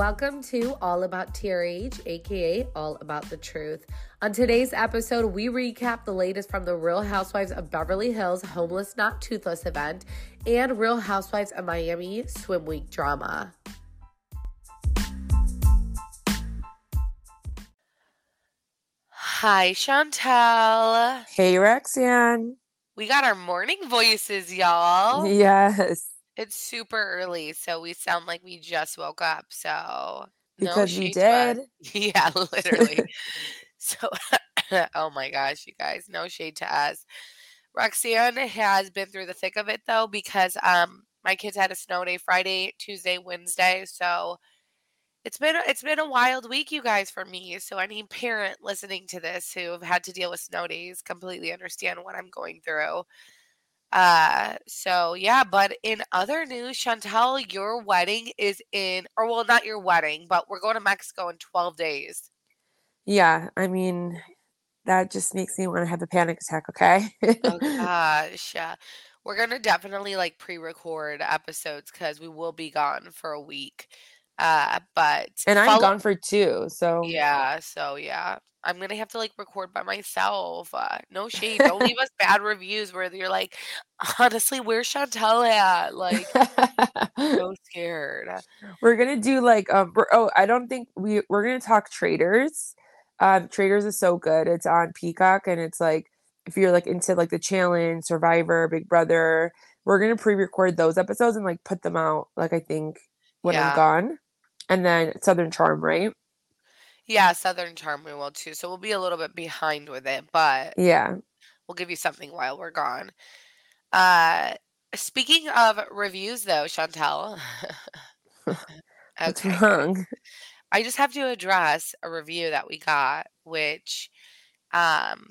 Welcome to All About TRH, aka All About the Truth. On today's episode, we recap the latest from the Real Housewives of Beverly Hills Homeless Not Toothless event and Real Housewives of Miami Swim Week drama. Hi, Chantel. Hey, Roxanne. We got our morning voices, y'all. Yes, It's super early, so we sound like we just woke up. So, no because you shade to us. did. Yeah, literally. so, oh my gosh, you guys, no shade to us. Roxanne has been through the thick of it though, because um my kids had a snow day Friday, Tuesday, Wednesday. So it's been a- it's been a wild week, you guys, for me. So any parent listening to this who have had to deal with snow days completely understand what I'm going through. Uh, so yeah, but in other news, Chantel, your wedding is in, or well, not your wedding, but we're going to Mexico in 12 days. Yeah, I mean, that just makes me want to have a panic attack, okay? Oh gosh, yeah. We're gonna definitely like pre-record episodes because we will be gone for a week. Uh, but and I'm follow- gone for two, so Yeah, so yeah. I'm gonna have to like record by myself. Uh, no shade. Don't leave us bad reviews where you're like, honestly, where's Chantel at? Like, so scared. we're gonna do like um oh I don't think we we're gonna talk Traitors. Um Traitors is so good. It's on Peacock and it's like if you're like into like the challenge, Survivor, Big Brother, we're gonna pre-record those episodes and like put them out like I think when Yeah. I'm gone. And then Southern Charm, right? Yeah, Southern Charm we will too. So we'll be a little bit behind with it, but Yeah. we'll give you something while we're gone. Uh, speaking of reviews, though, Chantel. What's okay. wrong? I just have to address a review that we got, which um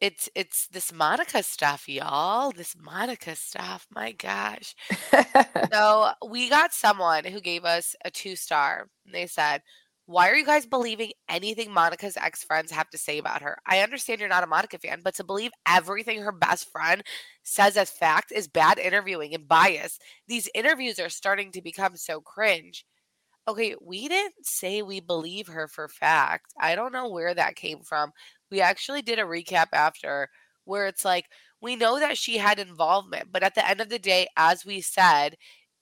it's it's this Monica stuff, y'all. This Monica stuff. My gosh. So we got someone who gave us a two star. And they said, Why are you guys believing anything Monica's ex friends have to say about her? I understand you're not a Monica fan, but to believe everything her best friend says as fact is bad interviewing and bias. These interviews are starting to become so cringe. Okay, we didn't say we believe her for fact. I don't know where that came from. We actually did a recap after where it's like, we know that she had involvement, but at the end of the day, as we said,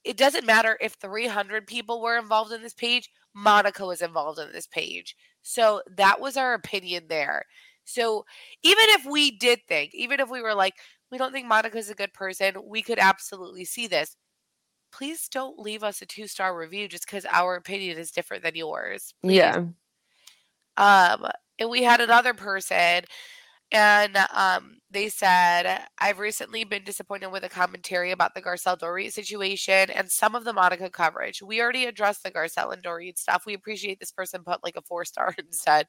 it doesn't matter if 300 people were involved in this page, Monica was involved in this page. So that was our opinion there. So even if we did think, even if we were like, we don't think Monica's a good person, we could absolutely see this. Please don't leave us a two star review just because our opinion is different than yours. Please. yeah. Um, and we had another person, and um, they said, I've recently been disappointed with a commentary about the Garcelle Dorit situation and some of the Monica coverage. We already addressed the Garcelle and Dorit stuff. We appreciate this person put like a four star instead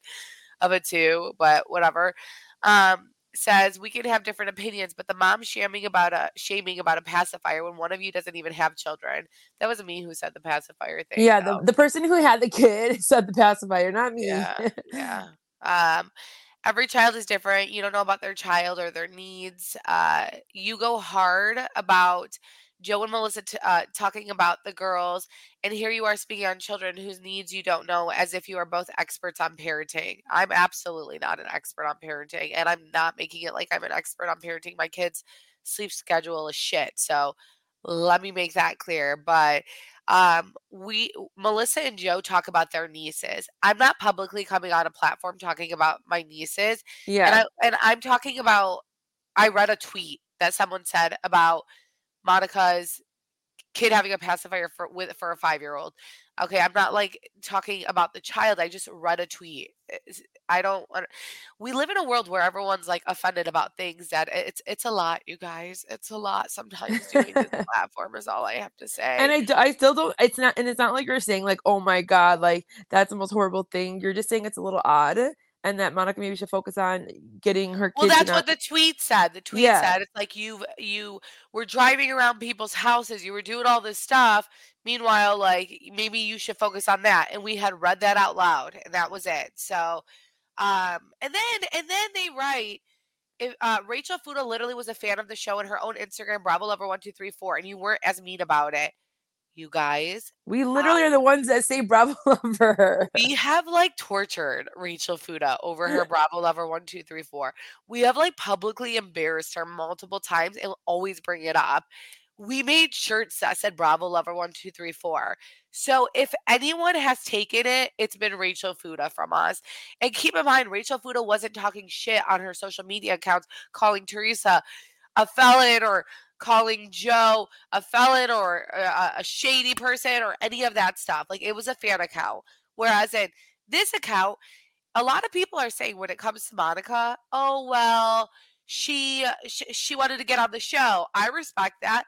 of a two, but whatever. Um, says we can have different opinions, but the mom shaming about a shaming about a pacifier when one of you doesn't even have children. That wasn't me who said the pacifier thing. Yeah, though. the, the person who had the kid said the pacifier, not me. Yeah, yeah. Um, every child is different. You don't know about their child or their needs. Uh, you go hard about Joe and Melissa t- uh, talking about the girls, and here you are speaking on children whose needs you don't know, as if you are both experts on parenting. I'm absolutely not an expert on parenting, and I'm not making it like I'm an expert on parenting. My kids' sleep schedule is shit, so let me make that clear. But um, we, Melissa and Joe, talk about their nieces. I'm not publicly coming on a platform talking about my nieces, and Yeah. I and I'm talking about. I read a tweet that someone said about Monica's kid having a pacifier for with for a five year old. Okay, I'm not like talking about the child. I just read a tweet. Eh, I don't. wanna- We live in a world where everyone's like offended about things that eh, it's it's a lot, you guys. It's a lot sometimes doing this platform is all I have to say. And I I still don't. It's not, and it's not like you're saying like, oh my god, like that's the most horrible thing. You're just saying it's a little odd, and that Monica maybe should focus on getting her Well, that's what the tweet said. The tweet Yeah. said it's like you you were driving around people's houses, you were doing all this stuff. Meanwhile, like maybe you should focus on that. And we had read that out loud, and that was it. So, um, and then and then they write. If, uh, Rachel Fuda literally was a fan of the show in her own Instagram, Bravo Lover one two three four, and you weren't as mean about it. You guys, we literally are the ones that say Bravo lover. we have like tortured Rachel Fuda over her Bravo Lover one two three four. We have like publicly embarrassed her multiple times and always bring it up. We made shirts that said Bravo Lover one two three four. So if anyone has taken it, it's been Rachel Fuda from us. And keep in mind, Rachel Fuda wasn't talking shit on her social media accounts, calling Teresa a felon or calling Joe a felon or a, a shady person or any of that stuff. Like it was a fan account. Whereas in this account, a lot of people are saying when it comes to Monica, oh well, she she, she wanted to get on the show. I respect that.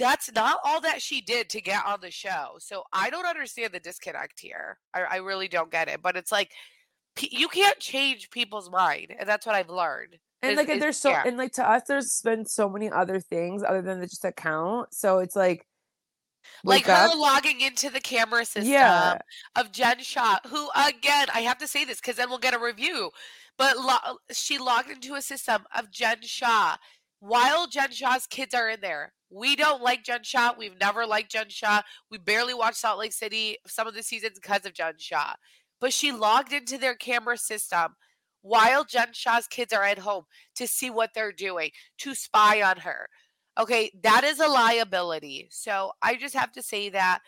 That's not all that she did to get on the show. So I don't understand the disconnect here. I, I really don't get it. But it's like you can't change people's mind, and that's what I've learned. And is- like, is- there's so, yeah. and like to us, there's been so many other things other than the just account. So it's like, like wake her up. logging into the camera system Yeah. of Jen Shah, who again, I have to say this because then we'll get a review. But lo- she logged into a system of Jen Shah while Jen Shah's kids are in there. We don't like Jen Shah. We've never liked Jen Shah. We barely watched Salt Lake City some of the seasons because of Jen Shah. But she logged into their camera system while Jen Shah's kids are at home to see what they're doing, to spy on her. Okay, that is a liability. So I just have to say that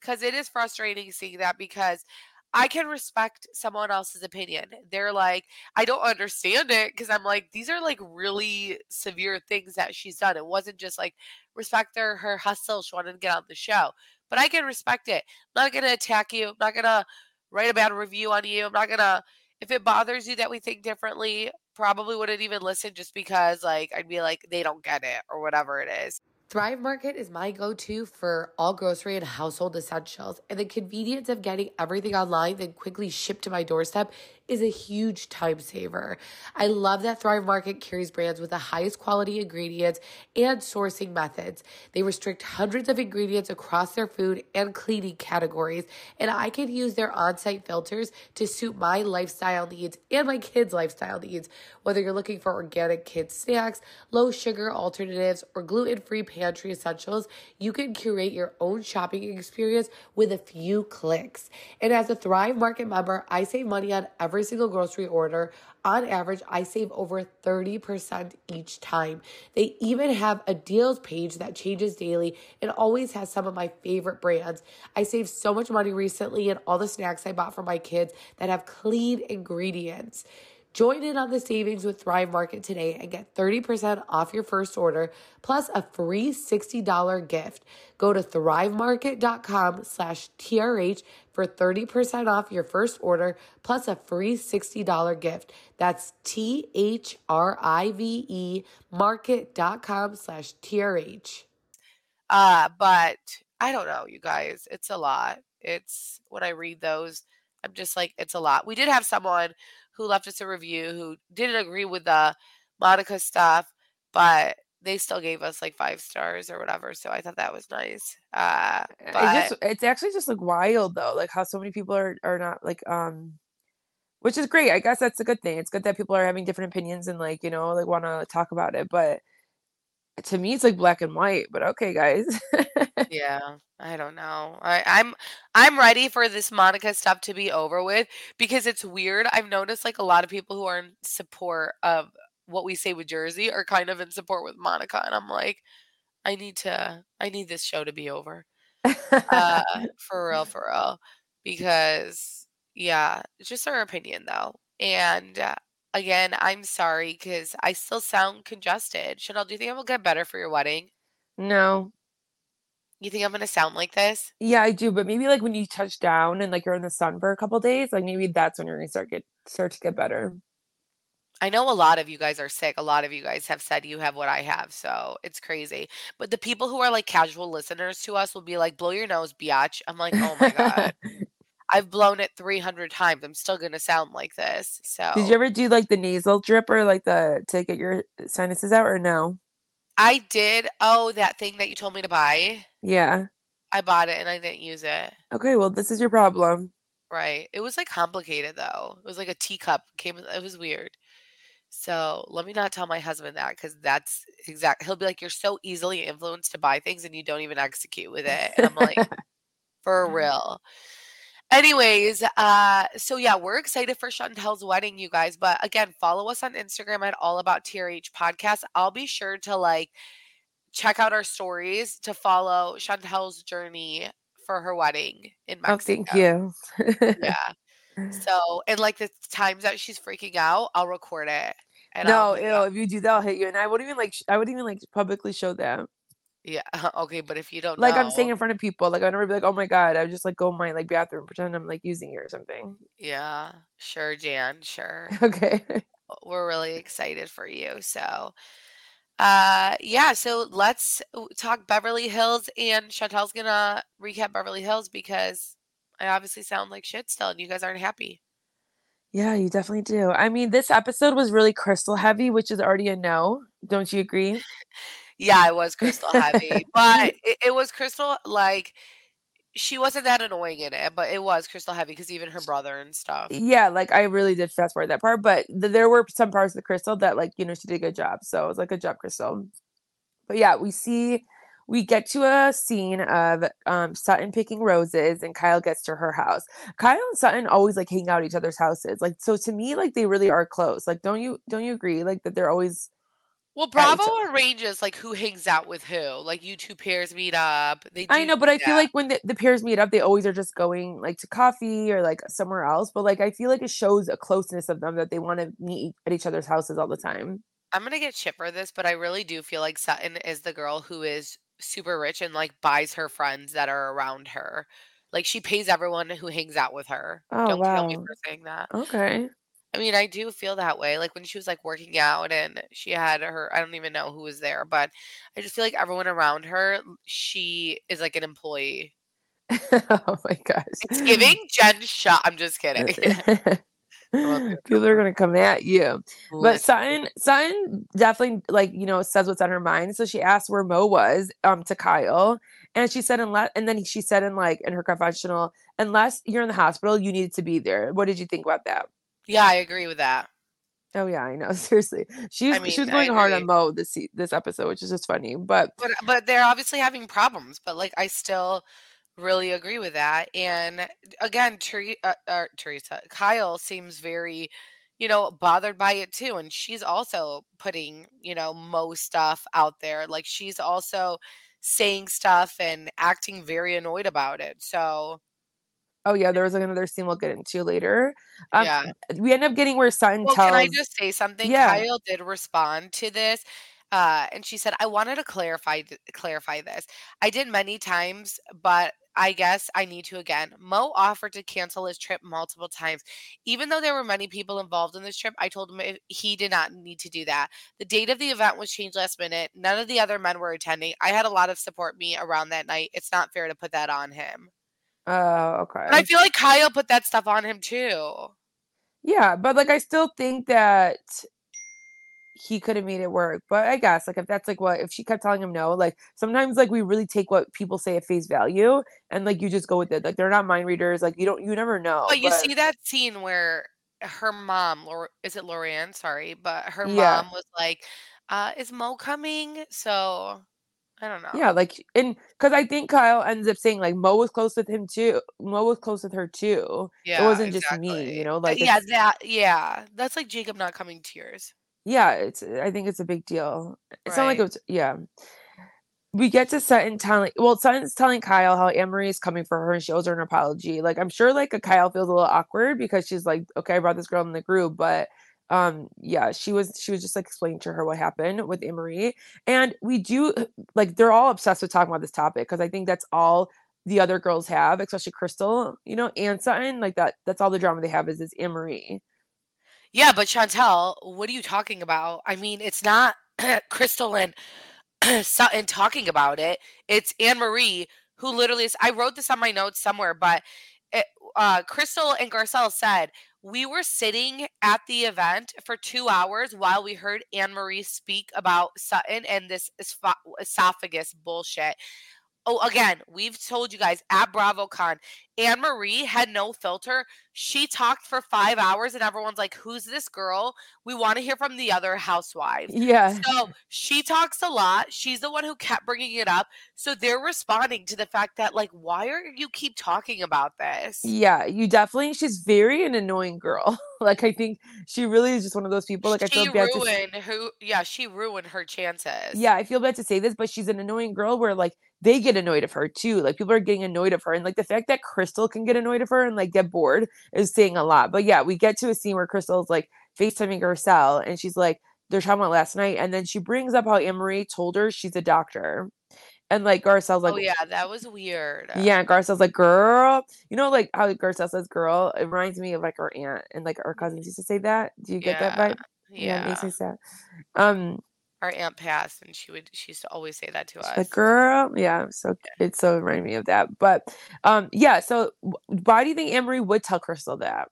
because it is frustrating seeing that because I can respect someone else's opinion. They're like, I don't understand it because I'm like, these are like really severe things that she's done. It wasn't just like respect her her hustle. She wanted to get on the show, but I can respect it. I'm not gonna attack you. I'm not gonna write a bad review on you. I'm not gonna. If it bothers you that we think differently, probably wouldn't even listen just because like I'd be like they don't get it or whatever it is. Thrive Market is my go to for all grocery and household essentials, and the convenience of getting everything online then quickly shipped to my doorstep is a huge time saver. I love that Thrive Market carries brands with the highest quality ingredients and sourcing methods. They restrict hundreds of ingredients across their food and cleaning categories, and I can use their on site filters to suit my lifestyle needs and my kids' lifestyle needs. Whether you're looking for organic kids' snacks, low sugar alternatives, or gluten free pantry essentials, you can curate your own shopping experience with a few clicks. And as a Thrive Market member, I save money on every single grocery order. On average, I save over 30% each time. They even have a deals page that changes daily and always has some of my favorite brands. I saved so much money recently in all the snacks I bought for my kids that have clean ingredients. Join in on the savings with Thrive Market today and get 30% off your first order plus a free $60 gift. Go to thrivemarket.com slash TRH for 30% off your first order plus a free $60 gift. That's T-H-R-I-V-E market.com slash TRH. Uh, but I don't know, you guys. It's a lot. It's when I read those, I'm just like, it's a lot. We did have someone who left us a review who didn't agree with the Monica stuff, but they still gave us like five stars or whatever. So I thought that was nice. Uh, It but just it's actually just like wild though, like how so many people are are not like um which is great. I guess that's a good thing. It's good that people are having different opinions and like, you know, like want to talk about it, but to me it's like black and white, but okay, guys. Yeah, I don't know. I, I'm I'm ready for this Monica stuff to be over with because it's weird. I've noticed like a lot of people who are in support of what we say with Jersey are kind of in support with Monica, and I'm like, I need to, I need this show to be over, uh, for real, for real, because yeah, it's just our opinion though, and uh, again, I'm sorry because I still sound congested. Chantel, do you think I will get better for your wedding? no. You think I'm gonna sound like this? Yeah, I do, but maybe like when you touch down and like you're in the sun for a couple days, like maybe that's when you're gonna start get start to get better. I know a lot of you guys are sick. A lot of you guys have said you have what I have, so it's crazy. But the people who are like casual listeners to us will be like, "Blow your nose, biatch." I'm like, "Oh my god, I've blown it 300 times. I'm still gonna sound like this." So Did you ever do like the nasal drip or like the to get your sinuses out or no? I did. Oh, that thing that you told me to buy. Yeah. I bought it and I didn't use it. Okay, well, this is your problem. Right. It was like complicated though. It was like a teacup came. It was weird. So let me not tell my husband that because that's exact. He'll be like, "You're so easily influenced to buy things and you don't even execute with it." And I'm like, for mm-hmm. real. Anyways, uh, so yeah, we're excited for Chantel's wedding, you guys. But again, follow us on Instagram at All About TRH Podcast. I'll be sure to like check out our stories to follow Chantel's journey for her wedding in Mexico. Oh, thank you. Yeah. So and like the times that she's freaking out, I'll record it. And No, I'll ew, if you do that, I'll hit you. And I wouldn't even like I wouldn't even like publicly show that. Yeah. Okay, but if you don't Like know, I'm saying in front of people. Like I'd never be like, oh my god, I would just like go in my like bathroom, pretend I'm like using it or something. yeah, sure, Jan, sure. Okay. We're really excited for you. So, uh, yeah. So let's talk Beverly Hills, and Chantel's gonna recap Beverly Hills because I obviously sound like shit still, and you guys aren't happy. Yeah, you definitely do. I mean, this episode was really crystal heavy, which is already a no. Don't you agree? Yeah, it was Crystal heavy, but it, it was Crystal like she wasn't that annoying in it, but it was Crystal heavy because even her brother and stuff. Yeah, like I really did fast forward that part, but th- there were some parts of the crystal that like, you know, she did a good job. So it was like good job, Crystal. But yeah, we see we get to a scene of um Sutton picking roses and Kyle gets to her house. Kyle and Sutton always like hang out at each other's houses. Like so to me, like they really are close. Like don't you don't you agree? Like that they're always Well, Bravo so- arranges like who hangs out with who. Like you two pairs meet up. They I know, but I feel like when the, the pairs meet up, they always are just going like to coffee or like somewhere else. But like I feel like it shows a closeness of them that they want to meet at each other's houses all the time. I'm gonna get shit for this, but I really do feel like Sutton is the girl who is super rich and like buys her friends that are around her. Like she pays everyone who hangs out with her. Oh, Don't kill me wow. for saying that. Okay. I mean, I do feel that way. Like when she was like working out and she had her, I don't even know who was there, but I just feel like everyone around her, she is like an employee. oh my gosh. It's giving Jen Shah. I'm just kidding. People are gonna come at you. But. Sutton, Sutton definitely like you know says what's on her mind. So she asked where Mo was um to Kyle, and she said unless and then she said in like in her confessional, unless you're in the hospital, you needed to be there. What did you think about that? Yeah, I agree with that. Oh yeah, I know. Seriously, she was I she was mean, going hard on. Mo this this episode, which is just funny. But But but they're obviously having problems. But like I still really agree with that. And again, Ther- uh, uh, Teresa Kyle seems very, you know, bothered by it too. And she's also putting, you know, Mo stuff out there. Like she's also saying stuff and acting very annoyed about it. So oh yeah, there was another scene we'll get into later. Um, yeah. we end up getting where Sutton Well, tells. can I just say something? Yeah. Kyle did respond to this, uh, and she said, "I wanted to clarify clarify this. I did many times, but I guess I need to again. Mo offered to cancel his trip multiple times, even though there were many people involved in this trip. I told him he did not need to do that. The date of the event was changed last minute. None of the other men were attending. I had a lot of support me around that night. It's not fair to put that on him. Oh, okay. And I feel like Kyle put that stuff on him too." Yeah, but like I still think that he could have made it work. But I guess like if that's like what if she kept telling him no, like sometimes like we really take what people say at face value and like you just go with it. Like they're not mind readers. Like you don't you never know. But you see that scene where her mom, Lor- is it Lorianne? Sorry, but her Yeah. mom was like, uh, is Mo coming? So I don't know. Yeah, like and because I think Kyle ends up saying like Mo was close with him too. Mo was close with her too. Yeah, it wasn't just me, you know. Like yeah, that yeah, that's like Jacob not coming to yours. yeah, it's. I think it's a big deal. It's not like it was. Yeah, we get to Sutton telling. Well, Sutton's telling Kyle how Anne Marie is coming for her and she owes her an apology. Like I'm sure like a Kyle feels a little awkward because she's like, okay, I brought this girl in the group, but um yeah she was she was just like explaining to her what happened with Marie and we do like they're all obsessed with talking about this topic because I think that's all the other girls have, especially Crystal, you know, and Sutton. Like that, that's all the drama they have is this Marie. Yeah, but Chantel, what are you talking about? I mean, it's not Crystal and Sutton talking about it. It's Anne Marie who literally is. I wrote this on my notes somewhere, but it, uh, Crystal and Garcelle said we were sitting at the event for two hours while we heard Anne Marie speak about Sutton and this espho- esophagus bullshit. Oh, again, we've told you guys at BravoCon, Anne Marie had no filter. She talked for five hours, and everyone's like, Who's this girl? We want to hear from the other housewives. Yeah. So she talks a lot. She's the one who kept bringing it up. So they're responding to the fact that, like, why are you keep talking about this? Yeah, you definitely she's very an annoying girl. like I think she really is just one of those people like I she feel bad to ruined who? Yeah, she ruined her chances. Yeah, I feel bad to say this, but she's an annoying girl where like they get annoyed of her too. Like people are getting annoyed of her. And like the fact that Crystal can get annoyed of her and like get bored is saying a lot. But yeah, we get to a scene where Crystal's like FaceTiming Garcelle and she's like, they're talking about last night. And then she brings up how Anne told her she's a doctor. And like Garcelle's like, oh yeah, that was weird. Yeah, Garcelle's like, girl. You know, like how Garcelle says girl? It reminds me of like her aunt and like our cousins used to say that. Do you get that Yeah, vibe? Yeah. it makes me sad. Um, Our aunt passed, and she would she used to always say that to us. like, girl. Yeah, so it's so reminded me of that. But um, yeah, so why do you think Amory would tell Crystal that?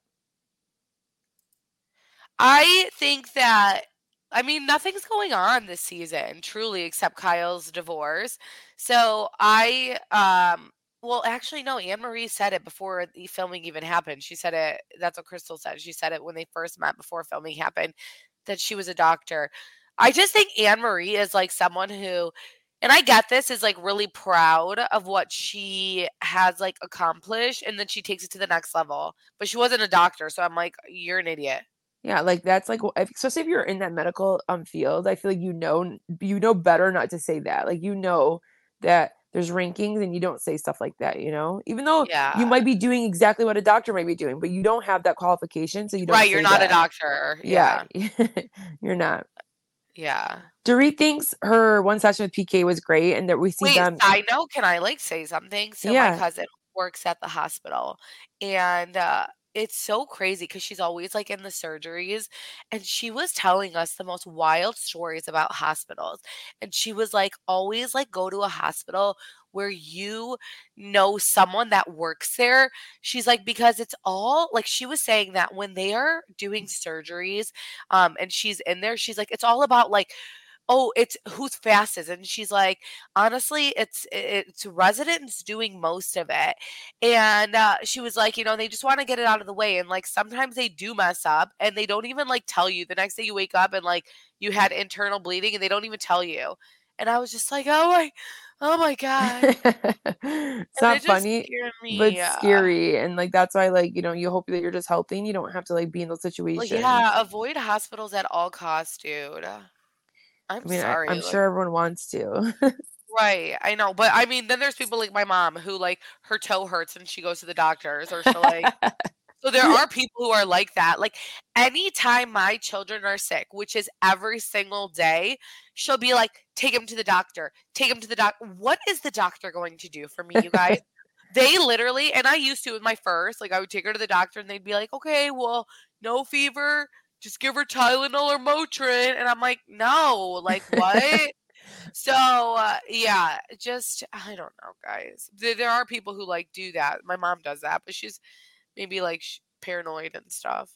I think that I mean nothing's going on this season, truly, except Kyle's divorce. So I um well actually no, Anne Marie said it before the filming even happened. She said it that's what Crystal said. She said it when they first met before filming happened that she was a doctor. I just think Anne Marie is like someone who and I get this is like really proud of what she has like accomplished and then she takes it to the next level. But she wasn't a doctor, so I'm like you're an idiot. Yeah, like that's like, especially if you're in that medical um field, I feel like you know you know better not to say that. Like you know that there's rankings and you don't say stuff like that. You know, even though you might be doing exactly what a doctor might be doing, but you don't have that qualification, so you don't. Right, you're not a doctor. Yeah. Yeah, you're not. Yeah. Dorit thinks her one session with PK was great, and that we see Wait, them. I know. can I like say something? So Yeah. my cousin works at the hospital and uh it's so crazy because she's always like in the surgeries and she was telling us the most wild stories about hospitals and she was like always like go to a hospital where you know someone that works there she's like because it's all like she was saying that when they are doing surgeries um and she's in there she's like it's all about like oh it's who's fastest and she's like honestly it's it's residents doing most of it and uh, she was like you know they just want to get it out of the way and like sometimes they do mess up and they don't even like tell you the next day you wake up and like you had internal bleeding and they don't even tell you and i was just like oh my oh my god it's not funny, but scary, and like that's why like you know you hope that you're just healthy and you don't have to like be in those like, situations. yeah avoid hospitals at all costs dude i'm I mean, I, sorry I'm like, sure everyone wants to. Right, I know, but I mean, then there's people like my mom who like her toe hurts and she goes to the doctors, or she'll like. So there are people who are like that. Like anytime my children are sick, which is every single day, she'll be like, "Take him to the doctor. Take him to the doc." What is the doctor going to do for me, you guys? they literally, and I used to with my first, like I would take her to the doctor and they'd be like, "Okay, well, no fever." Just give her Tylenol or Motrin, and I'm like, no, like what? So uh, yeah, just I don't know, guys. There, there are people who like do that. My mom does that, but she's maybe like sh- paranoid and stuff.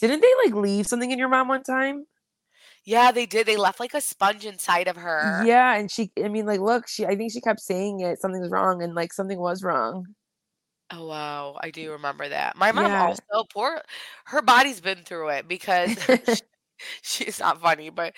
Didn't they like leave something in your mom one time? Yeah, they did. They left like a sponge inside of her. Yeah, and she, I mean, like, look, she, I think she kept saying it, something's wrong, and like something was wrong. Oh wow, I do remember that. My mom Yeah. also poor her body's been through it because she- she's not funny, but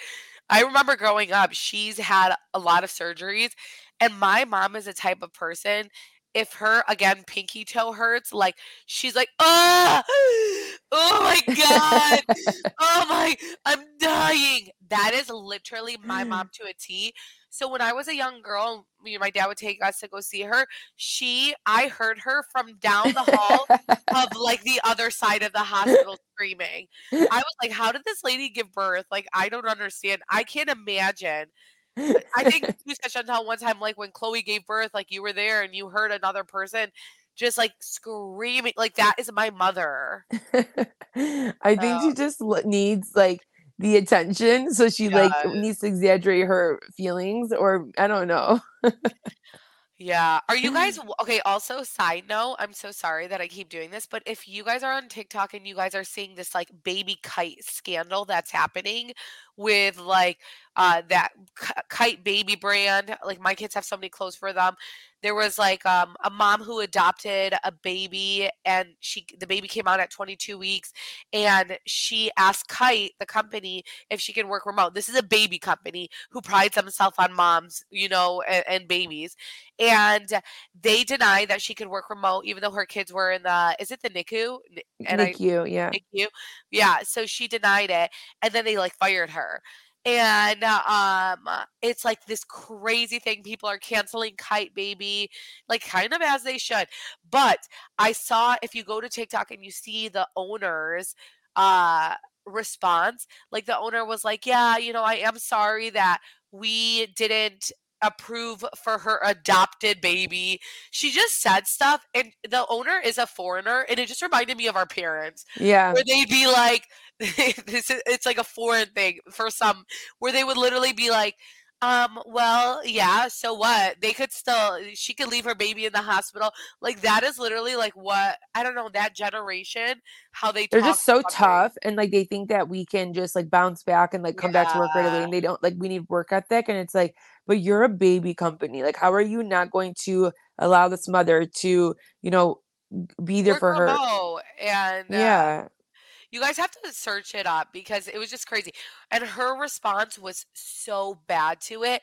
I remember growing up, she's had a lot of surgeries, and my mom is a type of person. If her again pinky toe hurts, like she's like, oh, oh my god, oh my, I'm dying. That is literally my mom mm. to a T. So when I was a young girl, my dad would take us to go see her. She, I heard her from down the hall of like the other side of the hospital screaming. I was like, how did this lady give birth? Like, I don't understand. I can't imagine. I think you said Chantel one time, like when Chloe gave birth, like you were there and you heard another person just like screaming. Like that is my mother. I think she um just needs like the attention, so she like needs to exaggerate her feelings, or I don't know. Yeah. Are you guys okay? Also, side note, I'm so sorry that I keep doing this, but if you guys are on TikTok and you guys are seeing this like baby Kyte scandal that's happening with like uh that Kyte Baby brand, like my kids have so many clothes for them. There was like um a mom who adopted a baby and she the baby came out at 22 weeks and she asked Kyte, the company, if she can work remote. This is a baby company who prides themselves on moms, you know, and, and babies and they denied that she could work remote even though her kids were in the is it the NICU and I NICU, yeah. NICU yeah so she denied it and then they like fired her and uh, um it's like this crazy thing people are canceling Kyte Baby like kind of as they should but i saw if you go to tiktok and you see the owners uh response like the owner was like yeah you know i am sorry that we didn't approve for her adopted baby. She just said stuff and the owner is a foreigner and it just reminded me of our parents Yeah. where they'd be like this is it's like a foreign thing for some where they would literally be like um well yeah so what? They could still she could leave her baby in the hospital. Like that is literally like what i don't know that generation how they They're just so tough and like they think that we can just like bounce back and like come back to work right away and they don't like we need work ethic and it's like but you're a baby company like how are you not going to allow this mother to you know be there Work for her? and uh, yeah You guys have to search it up because it was just crazy. And her response was so bad to it.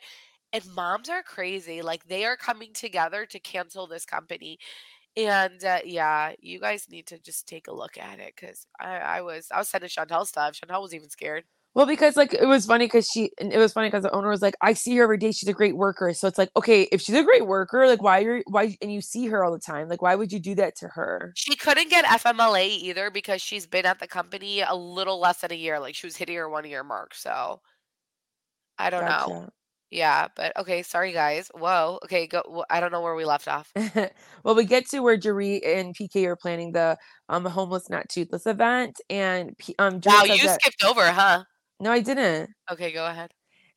And moms are crazy. Like they are coming together to cancel this company. And uh, yeah, you guys need to just take a look at it because I, I was I was sending Chantel stuff. Chantel was even scared. Well because like it was funny because she and it was funny because the owner was like i see her every day she's a great worker so it's like okay if she's a great worker like why are why and you see her all the time like why would you do that to her She couldn't get FMLA either because she's been at the company a little less than a year. Like she was hitting her one year mark. So I don't know. Yeah, but okay. Sorry, guys. Whoa. Okay, go. I don't know where we left off. well, we get to where Jeree and PK are planning the um homeless not toothless event, and P- um Jeree Wow, you that skipped over, huh? No, I didn't. Okay, go ahead.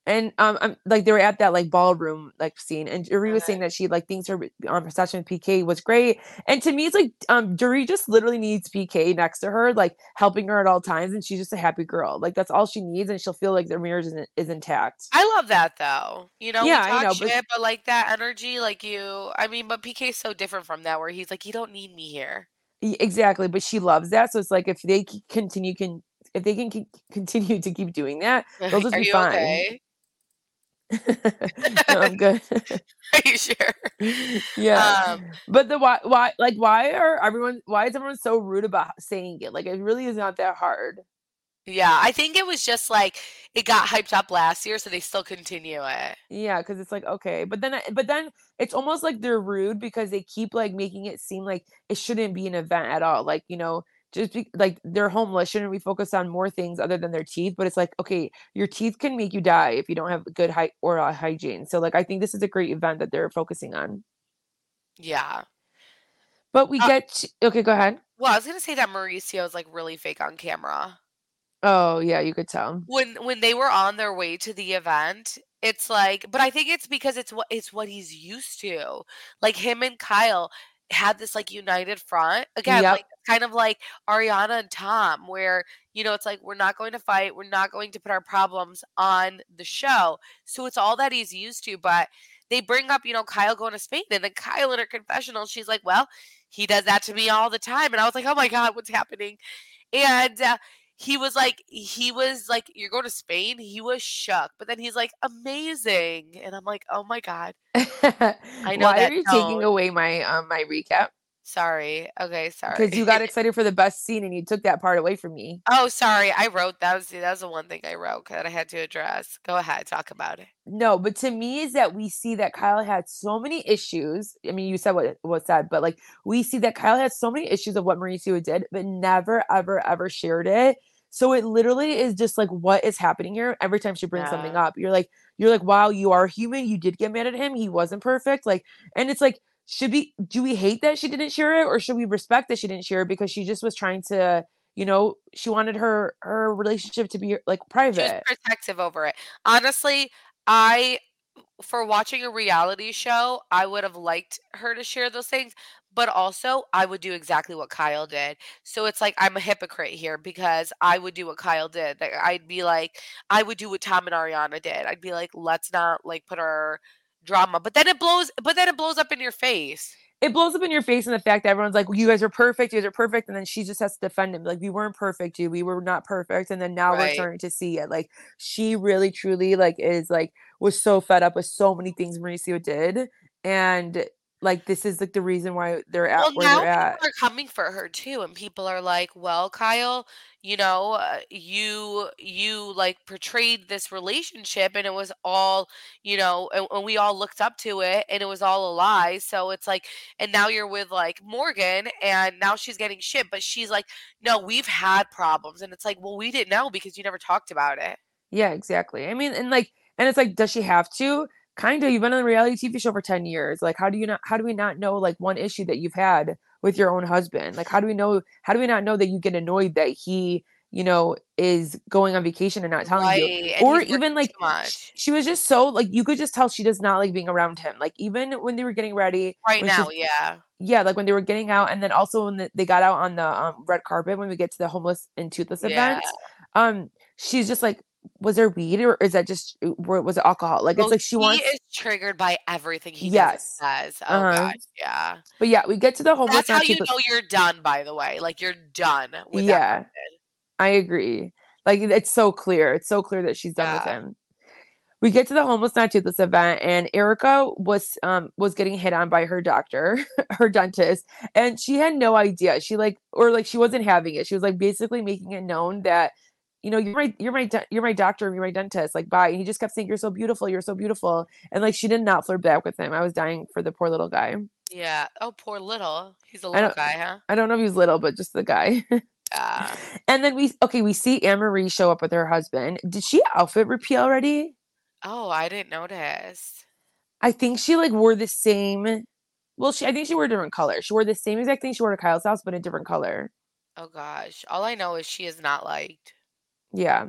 And um, I'm like they were at that like ballroom like scene, and Jeree was Okay. saying that she like thinks her um session with PK was great. And to me, it's like um Jeree just literally needs PK next to her, like helping her at all times, and she's just a happy girl. Like that's all she needs, and she'll feel like their marriage is, is intact. I love that though. You know, Yeah, I know, but- shit, but like that energy, like you. I mean, but PK's so different from that, where he's like, you don't need me here. Exactly, but she loves that, so it's like if they continue can if they can c- continue to keep doing that, they'll just Are be fine. okay? no, I'm good. Are you sure? yeah. Um, but the why why like why are everyone why is everyone so rude about saying it? Like it really is not that hard. yeah, I think it was just like it got hyped up last year, so they still continue it. Yeah, because it's like okay, but then but then it's almost like they're rude because they keep like making it seem like it shouldn't be an event at all. Like you know, just be, like they're homeless. Shouldn't we focus on more things other than their teeth? But it's like okay, your teeth can make you die if you don't have good hy- oral hygiene. So like I think this is a great event that they're focusing on. Yeah. But we Uh, get to, okay. Go ahead. Well, I was gonna say that Mauricio is like really fake on camera. Oh yeah, you could tell. when when they were on their way to the event it's like but i think it's because it's what it's what he's used to like him and kyle had this like united front again Yep. like kind of like ariana and tom where you know it's like we're not going to fight we're not going to put our problems on the show so it's all that he's used to but they bring up you know kyle going to spain and then kyle in her confessional she's like well he does that to me all the time and i was like oh my god what's happening and uh, he was like he was like you're going to Spain. He was shook, but then he's like amazing, and I'm like, oh my god. I know Why are you taking away my um my recap? Sorry. Okay, sorry. Because you got excited for the best scene and you took that part away from me. oh, sorry. I wrote that was that was the one thing I wrote that I had to address. Go ahead, talk about it. No, but to me is that we see that Kyle had so many issues. I mean, you said what was said, but like we see that Kyle had so many issues of what Mauricio did, but never, ever, ever shared it. So it literally is just like what is happening here. Every time she brings something up, you're like, you're like, wow, you are human. You did get mad at him. He wasn't perfect. Like, and it's like, should we do we hate that she didn't share it, or should we respect that she didn't share it because she just was trying to, you know, she wanted her her relationship to be like private. protective over it. Honestly, I for watching a reality show, I would have liked her to share those things, but also I would do exactly what Kyle did. So it's like I'm a hypocrite here because I would do what Kyle did. Like I'd be like, I would do what Tom and Ariana did. I'd be like, let's not like put our drama. But then it blows but then it blows up in your face. it blows up in your face and the fact that everyone's like, well, you guys are perfect, you guys are perfect, and then she just has to defend him. Like, we weren't perfect, dude. We were not perfect. And then now we're starting to see it. Like, she really truly like is like was so fed up with so many things Mauricio did. And like this is like the reason why they're at Well, where now they're at. people are coming for her too, and people are like, "Well, Kyle, you know, uh, you you like portrayed this relationship, and it was all, you know, and, and we all looked up to it, and it was all a lie. So it's like, and now you're with like Morgan, and now she's getting shit, but she's like, no, we've had problems, and it's like, well, we didn't know because you never talked about it. Yeah, exactly. I mean, and like, and it's like, does she have to? Kind of. You've been on a reality TV show for 10 years. Like, how do you not, how do we not know like one issue that you've had with your own husband? Like, how do we know, how do we not know that you get annoyed that he, you know, is going on vacation and not telling you? And Or even like, she was just so, like, you could just tell she does not like being around him. Like, even when they were getting ready, Right when she- now, yeah. yeah, like when they were getting out, and then also when the, they got out on the um, red carpet when we get to the homeless and toothless Yeah. event, um, she's just like, was there weed or is that just uh, was it alcohol? Like it's Oh, like she wants, he is triggered by everything he Yes. Says. Oh Uh-huh. gosh, yeah. but yeah, we get to the homeless. That's how you know you're done. By the way, like you're done yeah, I agree. Like it's so clear. It's so clear that she's done with him. We get to the homeless not toothless event, and Erica was um was getting hit on by her doctor, her dentist, and she had no idea. She like or like she wasn't having it. She was like basically making it known that you know you're my you're my you're my doctor, you're my dentist. Like bye. And he just kept saying you're so beautiful, you're so beautiful, and like she did not flirt back with him. I was dying for the poor little guy. Yeah. Oh, poor little. He's a little guy, huh? I don't know if he's little, but just the guy. Yeah. and then we okay, we see Anne Marie show up with her husband. Did she outfit repeat already? Oh, I didn't notice. I think she like wore the same. Well, she I think she wore a different color. She wore the same exact thing she wore to Kyle's house, but a different color. Oh gosh. All I know is she is not liked. Yeah.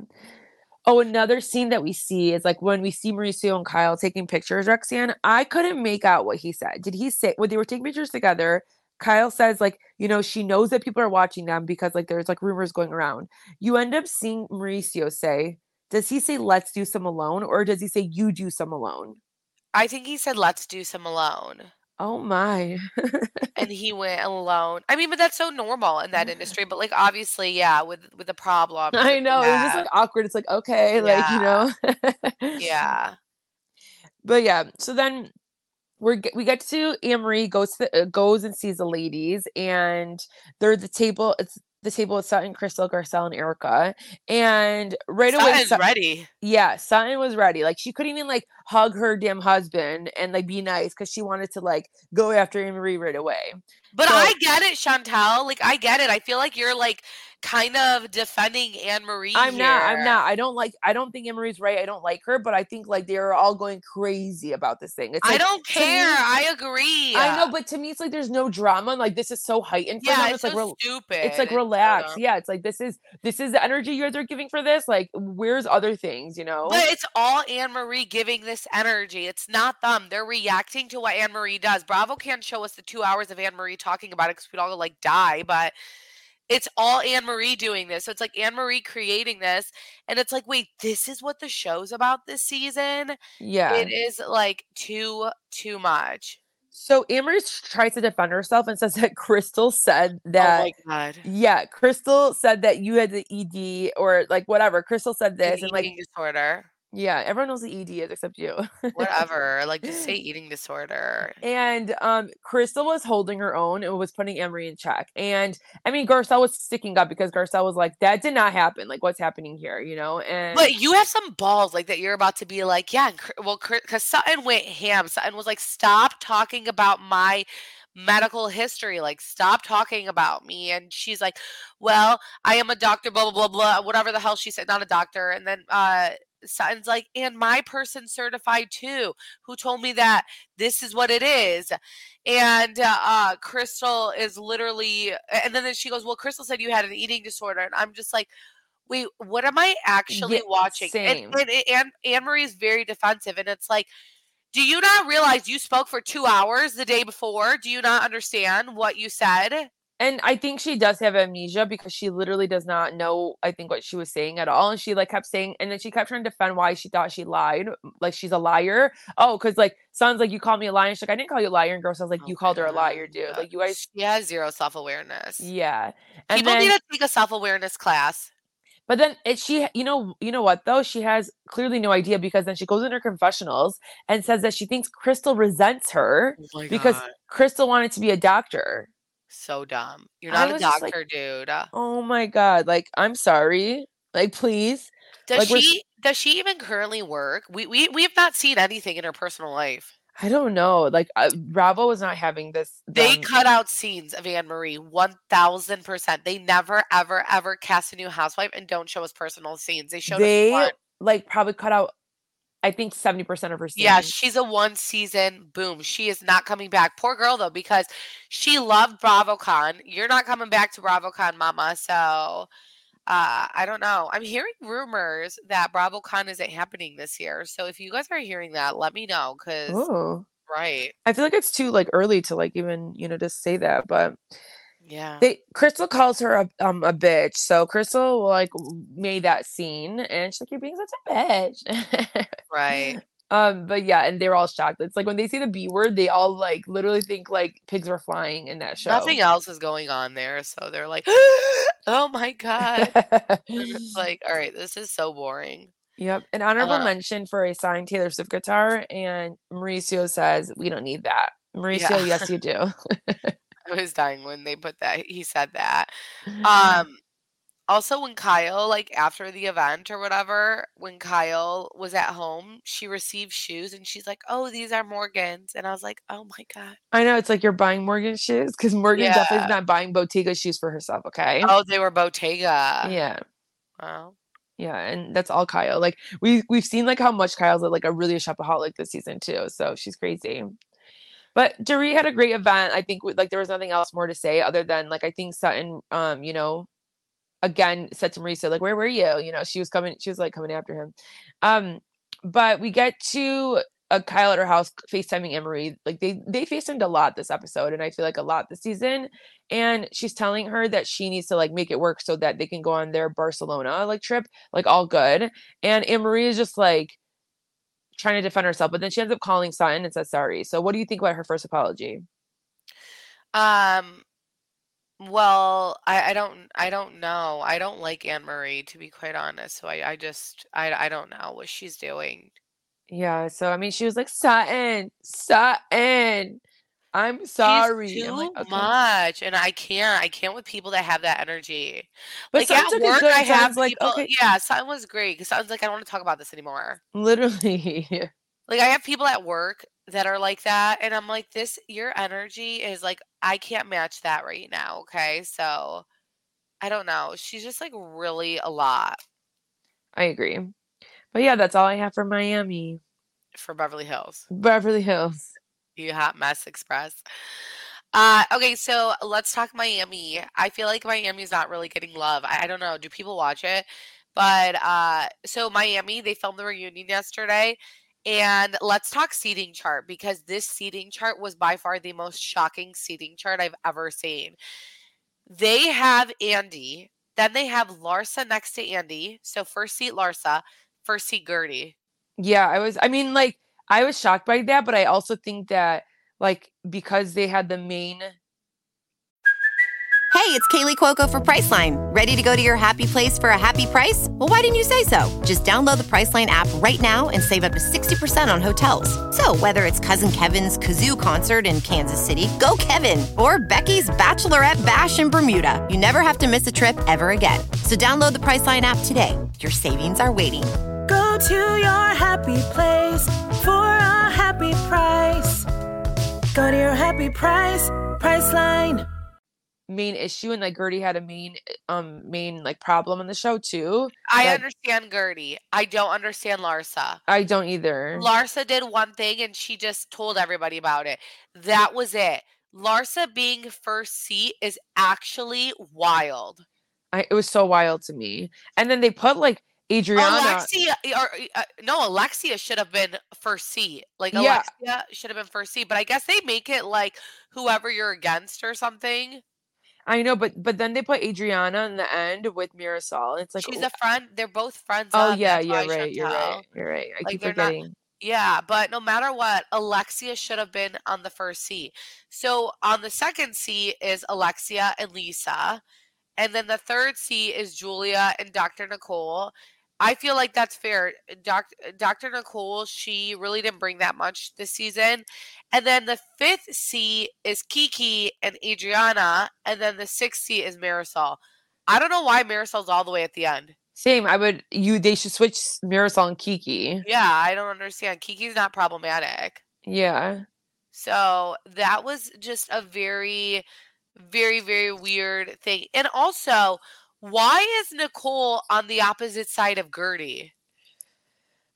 Oh, another scene that we see is like when we see Mauricio and Kyle taking pictures, Roxanne. I couldn't make out what he said. Did he say when they were taking pictures together? Kyle says, like, you know, she knows that people are watching them because like there's like rumors going around. You end up seeing Mauricio say, does he say let's do some alone or does he say you do some alone? I think he said, "Let's do some alone," Oh my. and he went alone. I mean, but that's so normal in that industry. But like, obviously, yeah, with with the problem. I know. It was just like awkward. It's like, okay, like, you know. yeah. But yeah, so then we're we get to Amory goes to the, uh, goes and sees the ladies, and they're at the table. It's the table with Sutton, Crystal, Garcelle, and Erica. And right away, Sutton's Sut- ready. yeah, Sutton was ready. Like she couldn't even like hug her damn husband and like be nice because she wanted to like go after Amory right away. But So- I get it, Chantel. Like I get it. I feel like you're like kind of defending Anne Marie. I'm not. I'm not. I don't like. I don't think Amory's right. I don't like her, but I think like they're all going crazy about this thing. It's I like, don't to me- care. I agree. I know, but to me, it's like there's no drama. Like this is so heightened for yeah, them. it's, It's, like so stupid. it's like relax. Yeah, it's like this is this is the energy you guys are giving for this. Like, where's other things? You know? But it's all Anne Marie giving this energy. It's not them. They're reacting to what Anne Marie does. Bravo can't show us the two hours of Anne Marie talking about it because we'd all like die. But it's all Anne Marie doing this. So it's like Anne Marie creating this. And it's like, wait, this is what the show's about this season? yeah, It is like too, too much. So Amory tries to defend herself and says that Crystal said that. oh my god. Yeah, Crystal said that you had the ED or like whatever. Crystal said An this and like disorder. Yeah, everyone knows the ED is except you. Whatever. like just say eating disorder. And um Crystal was holding her own and was putting Emery in check. And I mean Garcelle was sticking up because Garcelle was like, that did not happen. Like what's happening here, you know? And But you have some balls like that. You're about to be like, yeah, well, because Sutton went ham. Sutton was like, stop talking about my medical history. Like, stop talking about me. And she's like, well, I am a doctor, blah, blah, blah, blah, whatever the hell she said, not a doctor. And then uh, Sutton's like, and my person certified too, who told me that this is what it is. And uh, uh, Crystal is literally, and then she goes, well, Crystal said you had an eating disorder. And I'm just like, wait, what am I actually Yeah, watching? same. And, and, and Annemarie is very defensive. And it's like, do you not realize you spoke for two hours the day before? Do you not understand what you said? And I think she does have amnesia because she literally does not know, I think, what she was saying at all. And she like kept saying, and then she kept trying to defend why she thought she lied. Like she's a liar. Oh, because like sounds like you called me a liar. And she's like, I didn't call you a liar. And girl sounds like, Oh you called her a liar, dude. Like you guys She has zero self awareness. Yeah. And People then, need to take a self awareness class. but then it she you know you know what though she has clearly no idea because then she goes in her confessionals and says that she thinks Crystal resents her Oh because God. Crystal wanted to be a doctor. So dumb. You're I not a was just like- doctor, dude. Uh, Oh my god! Like I'm sorry. Like please. Does like, we're- she does she even currently work? We we we have not seen anything in her personal life. I don't know. Like uh, Bravo was not having this. They them- cut out scenes of Annemarie one thousand percent. They never ever ever cast a new housewife and don't show us personal scenes. They showed They one. like probably cut out. I think seventy percent of her. season. Yeah, she's a one season. Boom. She is not coming back. Poor girl though, because she loved BravoCon. You're not coming back to BravoCon, Mama. So uh, I don't know. I'm hearing rumors that BravoCon isn't happening this year. So if you guys are hearing that, let me know. Cause Oh, right, I feel like it's too like early to like even you know just say that, but. Yeah. they Crystal calls her a um a bitch. So Crystal like made that scene and she's like, You're being such a bitch. Right. um, but yeah, and they're all shocked. It's like when they say the B word, they all like literally think like pigs were flying in that show. Nothing else is going on there. So they're like, oh my God. Like, all right, this is so boring. yep. An honorable Uh, mention for a signed Taylor Swift guitar, and Mauricio says, We don't need that. Mauricio, yes, you do. Was dying when they put that. He said that. Um also when Kyle like after the event or whatever, when Kyle was at home, she received shoes and she's like, "Oh, these are Morgan's." And I was like, "Oh my god." I know it's like you're buying Morgan shoes because Morgan definitely Yeah. is not buying Bottega shoes for herself, okay? Oh, they were Bottega. yeah. Wow. Yeah, and that's all Kyle. Like we we've seen like how much Kyle's like a really shopaholic this season too. So she's crazy. But Dorit had a great event. I think like there was nothing else more to say other than like I think Sutton, um, you know, again said to Marisa like, "Where were you?" You know, she was coming. She was like coming after him. Um, but we get to a Kyle at her house FaceTiming Emery. Like they they FaceTimed a lot this episode, and I feel like a lot this season. And she's telling her that she needs to like make it work so that they can go on their Barcelona like trip, like all good. And Emery is just like trying to defend herself, but then she ends up calling Sutton and says sorry. So what do you think about her first apology? Um well, I, I don't I don't know. I don't like Annemarie to be quite honest. So I, I just I I don't know what she's doing. Yeah, so I mean she was like Sutton, Sutton. I'm sorry. She's I'm too like, okay. much, and I can't. I can't with people that have that energy. But like at work. I have like, people. okay, Yeah, Sutton was great because Sutton's like, I don't want to talk about this anymore. literally. Like I have people at work that are like that, and I'm like, this your energy is like I can't match that right now. Okay, so I don't know. She's just like really a lot I agree. But yeah, that's all I have for Miami. for Beverly Hills. Beverly Hills. You hot mess express. Uh, okay, so let's talk Miami. I feel like Miami's not really getting love. I, I don't know. Do people watch it? But uh, so Miami, they filmed the reunion yesterday. And let's talk seating chart because this seating chart was by far the most shocking seating chart I've ever seen. They have Andy, then they have Larsa next to Andy. So first seat Larsa, first seat Guerdy. Yeah, I was I mean like I was shocked by that, but I also think that like because they had the main Hey, it's Kaley Cuoco for Priceline. Ready to go to your happy place for a happy price? Well, why didn't you say so? Just download the Priceline app right now and save up to 60% on hotels. So, whether it's Cousin Kevin's Kazoo concert in Kansas City, go Kevin, or Becky's Bachelorette Bash in Bermuda, you never have to miss a trip ever again. So, download the Priceline app today. Your savings are waiting. Go to your happy place for a happy price. Go to your happy price, Priceline. main issue and like Guerdy had a main um main like problem in the show too. I that- understand Guerdy. I don't understand Larsa. I don't either. Larsa did one thing and she just told everybody about it. That was it. Larsa being first seat is actually wild. I, it was so wild to me. And then they put like Adriana. Alexia, or uh, no, Alexia should have been first seat. Like Yeah. Alexia should have been first seat, but I guess they make it like whoever you're against or something. I know, but but then they put Adriana in the end with Marisol. It's like She's oh, a friend. They're both friends. oh yeah, yeah, right, you're right, you're right. I Like, keep they're not- Yeah, but no matter what, Alexia should have been on the first seat. So on the second seat is Alexia and Lisa. And then the third seat is Julia and Dr. Nicole. I feel like that's fair. Doc, Dr. Nicole, she really didn't bring that much this season. And then the fifth seat is Kiki and Adriana. And then the sixth seat is Marisol. I don't know why Marisol's all the way at the end. Same. I would you. They should switch Marisol and Kiki. Yeah, I don't understand. Kiki's not problematic. Yeah. So that was just a very, very, very weird thing. And also, why is Nicole on the opposite side of Guerdy?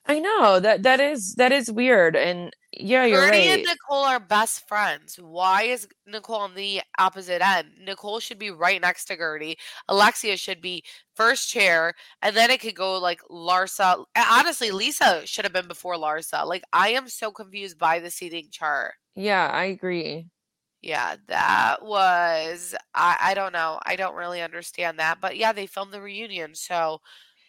I know that that is that is weird. And yeah, you're Guerdy right. and Nicole are best friends. Why is Nicole on the opposite end? Nicole should be right next to Guerdy. Alexia should be first chair, and then it could go like Larsa. Honestly, Lisa should have been before Larsa. Like, I am so confused by the seating chart. yeah, I agree. Yeah, that was I I don't know. I don't really understand that. But yeah, they filmed the reunion. So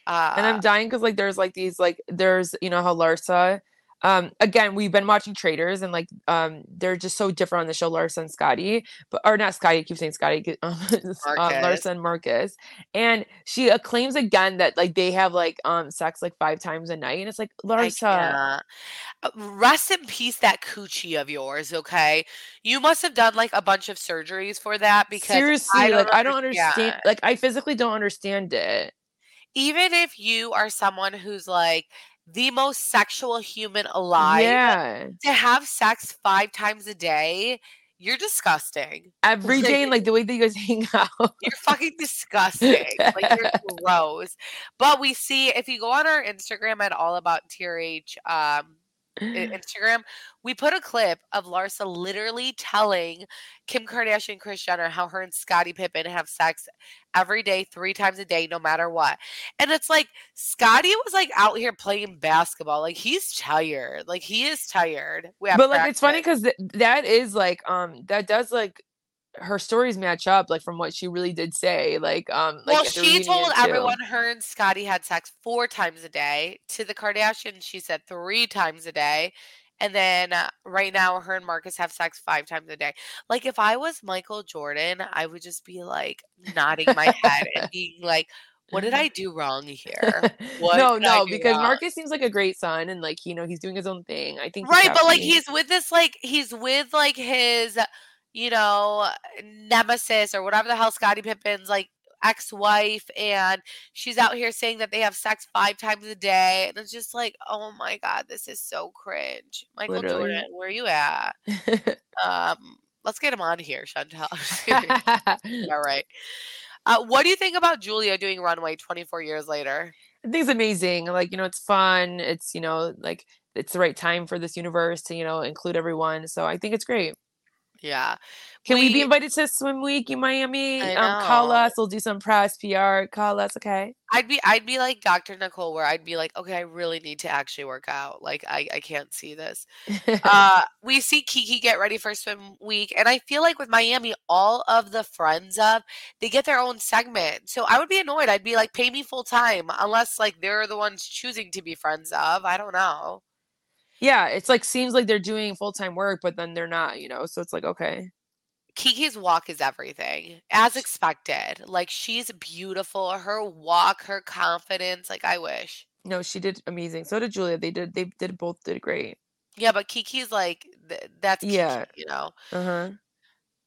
uh and I'm dying because like there's like these like there's you know how Larsa um again we've been watching Traitors and like um they're just so different on the show Larsa and Scottie but or not Scottie I keep saying Scottie um, um Marcus. Larsa and Marcus and she uh, claims again that like they have like um sex like five times a night and it's like I Larsa. Uh, Rest in peace that coochie of yours, okay? You must have done like a bunch of surgeries for that because seriously like I don't understand understand. like I physically don't understand it Even if you are someone who's like the most sexual human alive, yeah to have sex five times a day, you're disgusting. every day and like the way that you guys hang out You're fucking disgusting. like you're gross. But we see if you go on our Instagram at all about TRH um Instagram, we put a clip of Larsa literally telling Kim Kardashian Kris Jenner how her and Scottie Pippen have sex every day, three times a day, no matter what. And it's like Scottie was like out here playing basketball. Like he's tired. Like he is tired. We have but like it's funny because th- that is like um that does like her stories match up like from what she really did say like um like well, she told too. everyone her and Scottie had sex four times a day. To the Kardashians, she said three times a day. And then uh, right now, her and Marcus have sex five times a day. Like, if I was Michael Jordan, I would just be like nodding my head and being like, what did I do wrong here? What no no because wrong? Marcus seems like a great son and like you know he's doing his own thing I think Right, but like he's with this, like, he's with like his, you know, nemesis or whatever the hell Scottie Pippen's like ex-wife and she's out here saying that they have sex five times a day and it's just like oh my god this is so cringe michael Literally. jordan where are you at um let's get him on here chantel all right uh, what do you think about julia doing runway 24 years later I think it's amazing. Like, you know, it's fun. It's, you know, like it's the right time for this universe to, you know, include everyone. So I think it's great. Yeah Can we, be invited to Swim Week in Miami? Um, call us. We'll do some press, PR. Call us, okay? I'd be I'd be like Dr. Nicole where I'd be like, okay, I really need to actually work out. Like I, I can't see this. Uh we see Kiki get ready for swim week. And I feel like with Miami, all of the friends of they get their own segment. So I would be annoyed. I'd be like, pay me full time, unless like they're the ones choosing to be friends of. I don't know. Yeah, it's like seems like they're doing full time work, but then they're not, you know. So it's like okay. Kiki's walk is everything, as expected. Like she's beautiful. Her walk, her confidence. Like I wish. No, she did amazing. So did Julia. They did. They did both did great. Yeah, but Kiki's like th- that's Kiki, Yeah. you know. Uh huh.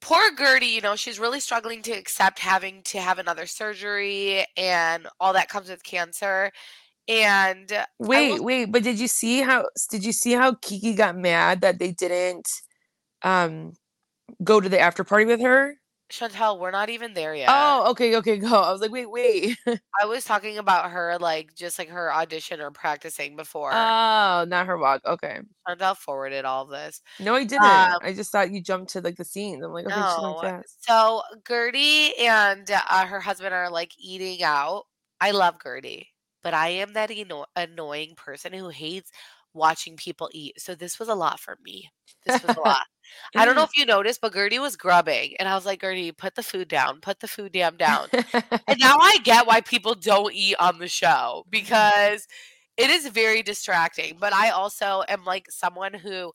Poor Guerdy, you know, she's really struggling to accept having to have another surgery and all that comes with cancer. And Wait, will wait, but did you see how did you see how Kiki got mad that they didn't um go to the after party with her? Chantel, we're not even there yet. Oh, okay, okay, go. I was like, wait, wait. I was talking about her like just like her audition or practicing before. Oh, not her walk. Okay. Chantel forwarded all of this. No, I didn't. Um, I just thought you jumped to like the scenes. I'm like, okay, No. fast. So Guerdy and uh, her husband are like eating out. I love Guerdy, but I am that anno- annoying person who hates watching people eat. So this was a lot for me. This was a lot. I don't know if you noticed, but Guerdy was grubbing, and I was like, Guerdy, put the food down. Put the food damn down. and now I get why people don't eat on the show because it is very distracting. But I also am like someone who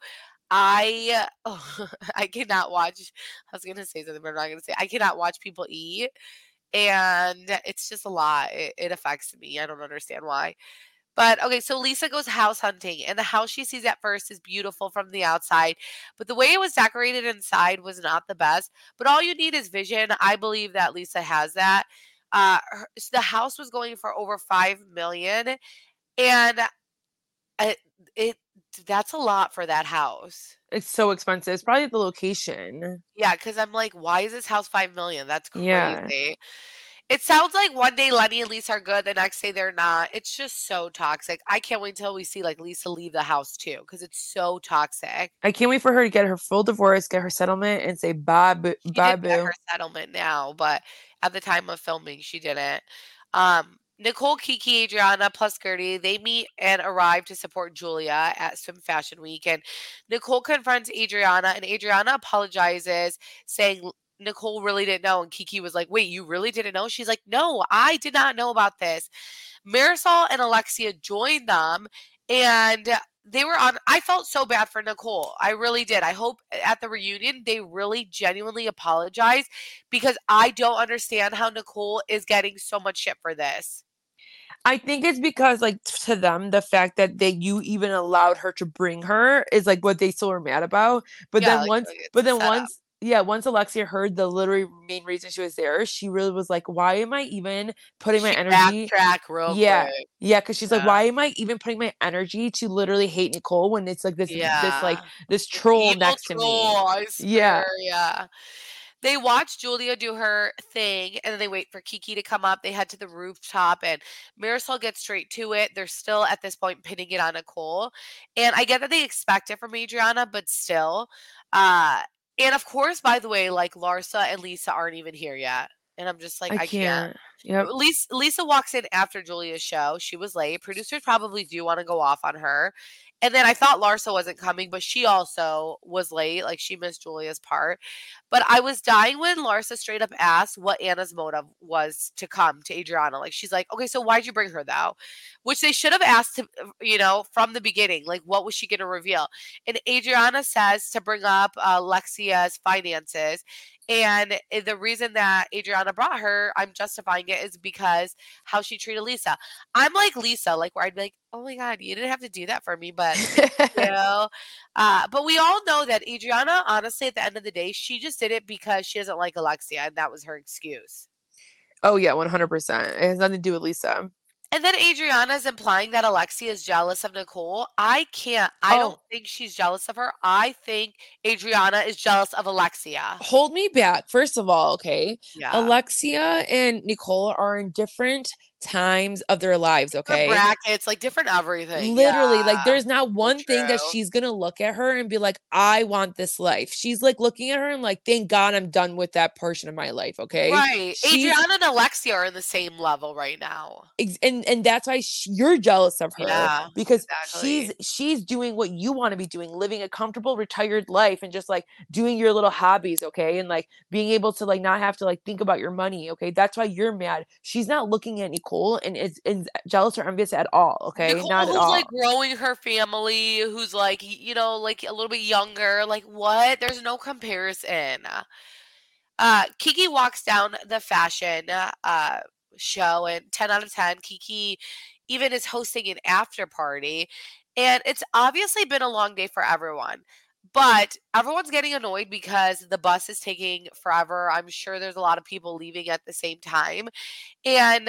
I oh, I cannot watch. I was gonna say something, but I'm not gonna say. I cannot watch people eat, and it's just a lot. It, it affects me. I don't understand why. But okay, so Lisa goes house hunting, and the house she sees at first is beautiful from the outside, but the way it was decorated inside was not the best. But all you need is vision. I believe that Lisa has that. Uh, her, s- the house was going for over five million, and I, it that's a lot for that house. it's so expensive. It's probably the location. Yeah, because I'm like, why is this house five million? That's crazy. Yeah. It sounds like one day Lenny and Lisa are good, the next day they're not. It's just so toxic. I can't wait until we see like Lisa leave the house too, because it's so toxic. I can't wait for her to get her full divorce, get her settlement, and say bye, bye, boo. her settlement now, but at the time of filming, she didn't. Um, Nicole, Kiki, Adriana, plus Guerdy, they meet and arrive to support Julia at Swim Fashion Week. And Nicole confronts Adriana, and Adriana apologizes, saying Nicole really didn't know. And Kiki was like, Wait, you really didn't know? She's like, No, I did not know about this. Marisol and Alexia joined them, and they were on. I felt so bad for Nicole. I really did. I hope at the reunion they really genuinely apologize because I don't understand how Nicole is getting so much shit for this. I think it's because like to them the fact that they you even allowed her to bring her is like what they still are mad about. But Yeah, then like, once but then once yeah, once Alexia heard the literally main reason she was there, she really was like, Why am I even putting my energy? backtrack real Yeah. quick. Yeah, because she's like, Why am I even putting my energy to literally hate Nicole when it's like this this like this troll Evil next to me? troll, Yeah. yeah. They watch Julia do her thing and then they wait for Kiki to come up. They head to the rooftop and Marisol gets straight to it. They're still at this point pinning it on Nicole. And I get that they expect it from Adriana, but still. Uh and of course, by the way, like Larsa and Lisa aren't even here yet. And I'm just like, I I, can't. can't. Yep. Lisa, Lisa walks in after Julia's show. She was late. Producers probably do want to go off on her. And then I thought Larsa wasn't coming, but she also was late. Like she missed Julia's part. But I was dying when Larsa straight up asked what Anna's motive was to come to Adriana. Like she's like, okay, so why'd you bring her though? Which they should have asked, to, you know, from the beginning. Like, what was she going to reveal? And Adriana says to bring up uh, Lexia's finances. And eh, the reason that Adriana brought her, I'm justifying it, is because how she treated Lisa. I'm like Lisa, like where I'd be like, oh my God, you didn't have to do that for me, but you know. Uh, but we all know that Adriana, honestly, at the end of the day, she just did it because she doesn't like Alexia, and that was her excuse. oh yeah, one hundred percent. It has nothing to do with Lisa. And then Adriana is implying that Alexia is jealous of Nicole. I can't. I Oh. don't think she's jealous of her. I think Adriana is jealous of Alexia. Hold me back. First of all, okay. Yeah. Alexia and Nicole are in different times of their lives, Different okay? brackets, like different everything. Literally, like there's not one thing that she's gonna look at her and be like, I want this life. She's like looking at her and like, thank God I'm done with that portion of my life, okay? Right. She's- Adriana and Alexia are in the same level right now. And and that's why sh you're jealous of her Yeah, because exactly. she's she's doing what you want to be doing living a comfortable retired life and just like doing your little hobbies okay and like being able to like not have to like think about your money okay that's why you're mad she's not looking at nicole Nicole and is, is jealous or envious at all. Okay, Nicole, not at all. like growing her family, who's like you know like a little bit younger. Like what? There's no comparison. Uh, Kiki walks down the fashion uh, show, and 10 out of 10. Kiki even is hosting an after party. And it's obviously been a long day for everyone, but everyone's getting annoyed because the bus is taking forever. I'm sure there's a lot of people leaving at the same time. And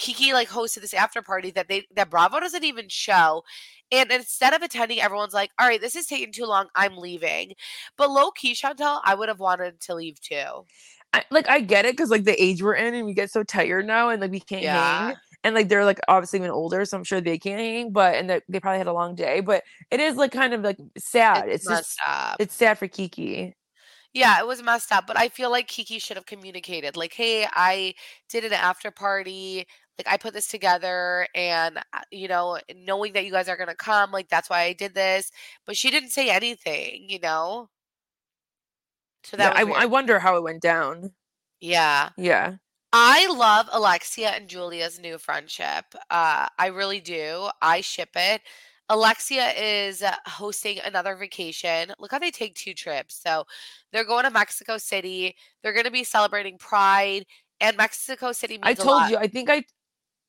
Kiki like hosted this after party that they that Bravo doesn't even show. And instead of attending, everyone's like, all right, this is taking too long. I'm leaving. But low key, Chantel, I would have wanted to leave too. I, like I get it because like the age we're in and we get so tired now and like we can't Yeah. hang. And like they're like obviously even older, so I'm sure they can't hang. But and they, they probably had a long day. But it is like kind of like sad. It's It's, messed just up. it's sad for Kiki. Yeah, it was messed up, but I feel like Kiki should have communicated like, "Hey, I did an after party. Like I put this together and uh, you know, knowing that you guys are going to come, like that's why I did this." But she didn't say anything, you know? So Yeah, that I, was I wonder how it went down. Yeah. Yeah. I love Alexia and Julia's new friendship. Uh, I really do. I ship it. Alexia is hosting another vacation. Look how they take two trips. So they're going to Mexico City. They're going to be celebrating Pride, and Mexico City means I told you. I think I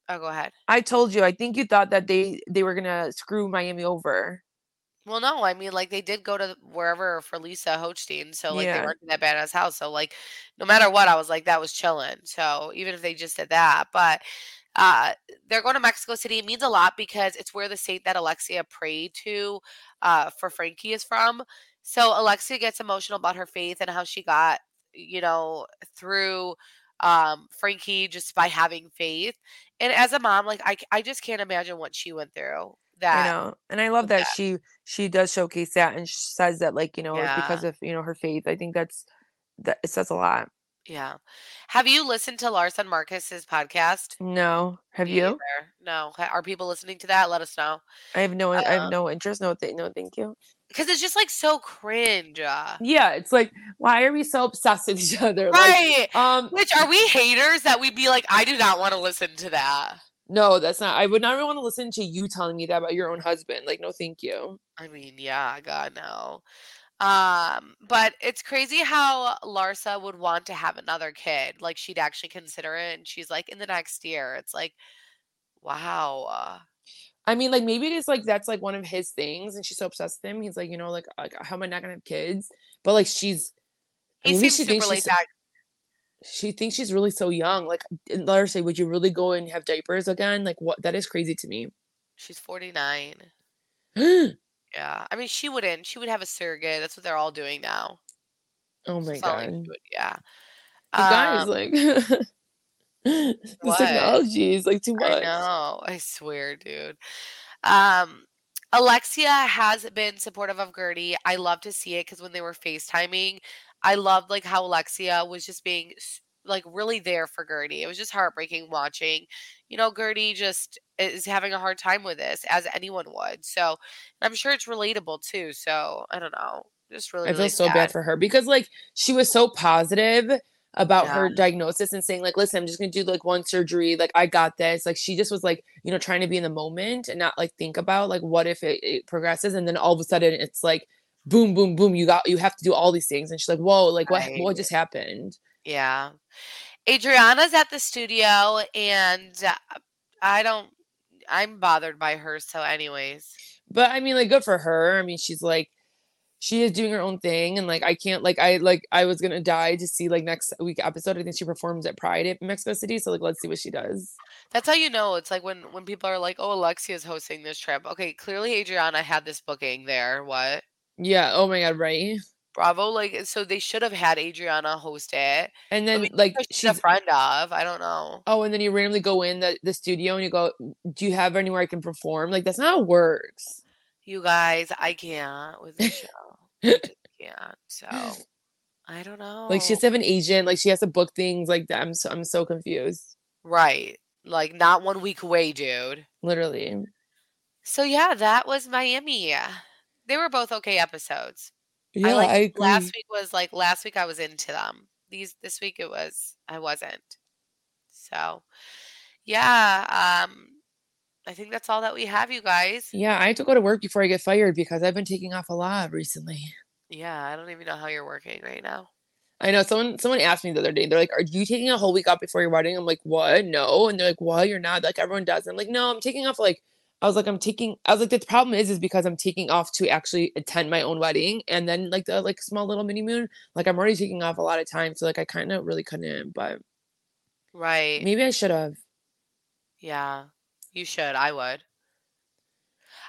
Oh, go ahead. I told you. I think you thought that they they were gonna screw Miami over. Well, no, I mean, like they did go to wherever for Lisa Hochstein, so like they Yeah. weren't in that badass house. So like, no matter what, I was like, that was chilling. So even if they just did that, but uh, they're going to Mexico City. It means a lot because it's where the state that Alexia prayed to uh, for Frankie is from. So Alexia gets emotional about her faith and how she got, you know, through um, Frankie just by having faith. And as a mom, like I I just can't imagine what she went through. I That know, and I love that that. she she does showcase that and says that like you know Yeah. because of you know her faith. I think that's that it says a lot. Yeah. Have you listened to Larson Marcus's podcast? No, have Me you? either. No. Ha- Are people listening to that? Let us know. I have no I have Um, no interest. No, th- no, thank you. Because it's just like so cringe. uh, Yeah, it's like why are we so obsessed with each other? Right. Like, um, Which are we haters that we'd be like, I do not want to listen to that. no, that's not. I would not want to listen to you telling me that about your own husband. Like, no, thank you. I mean, yeah, God no. Um, but it's crazy how Larsa would want to have another kid. Like she'd actually consider it, and she's like, in the next year. It's like, wow. uh, I mean, like maybe it is like that's like one of his things, and she's so obsessed with him. He's like, you know, like, like how am I not gonna have kids? But like she's, He maybe she super thinks she's back. she thinks she's really so young. Like, let her say, would you really go and have diapers again? Like, what? That is crazy to me. She's 49. Yeah. I mean, she wouldn't. She would have a surrogate. That's what they're all doing now. Oh my So it's not like god, would- yeah. you guys, Um, like the What? technology is like too I much. know. I swear, dude. Um, Alexia has been supportive of Guerdy. I love to see it because when they were FaceTiming, I loved like how Alexia was just being s- like really there for Guerdy. It was just heartbreaking watching. You know, Guerdy just is having a hard time with this, as anyone would. So I'm sure it's relatable too. So I don't know. Just really, I feel really so sad. bad for her because like she was so positive about her diagnosis and saying like listen i'm just gonna do like one surgery like i got this like she just was like you know trying to be in the moment and not like think about like what if it, it progresses and then all of a sudden it's like boom boom boom you got you have to do all these things and she's like whoa like what what just happened Yeah. Adriana's at the studio and uh, I don't I'm bothered by her so anyways. but i mean like good for her i mean she's like she is doing her own thing and like i can't like i like i was gonna die to see like next week episode i think she performs at pride at mexico city so like let's see what she does That's how you know it's like when when people are like, "Oh, Alexia's hosting this trip." Okay, clearly Adriana had this booking there. What? yeah oh my god right Bravo like so they should have had Adriana host it. and I then mean, like or she's a friend of. I don't know. oh and then you randomly go in the, the studio and you go do you have anywhere i can perform like that's not how it works You guys, I can't with the show. I can't. So I don't know. like she has to have an agent like she has to book things like that i'm so i'm so confused right. Like not one week away, dude. literally So yeah, that was Miami. They were both okay episodes. Yeah I i, agree last week was like last week I was into them. These this week it was I wasn't. So yeah, um, I think that's all that we have, you guys. Yeah, I have to go to work before I get fired because I've been taking off a lot recently. Yeah, I don't even know how you're working right now. I know someone someone asked me the other day. They're like, "Are you taking a whole week off before your wedding?" I'm like, "What? No." And they're like, "Well, you're not." Like everyone does. I'm like, "No, I'm taking off like I was like, I'm taking I was like, the problem is is because I'm taking off to actually attend my own wedding and then like the like small little mini moon. Like I'm already taking off a lot of time. So like I kind of really couldn't, but Right. maybe I should have. Yeah, you should. I would.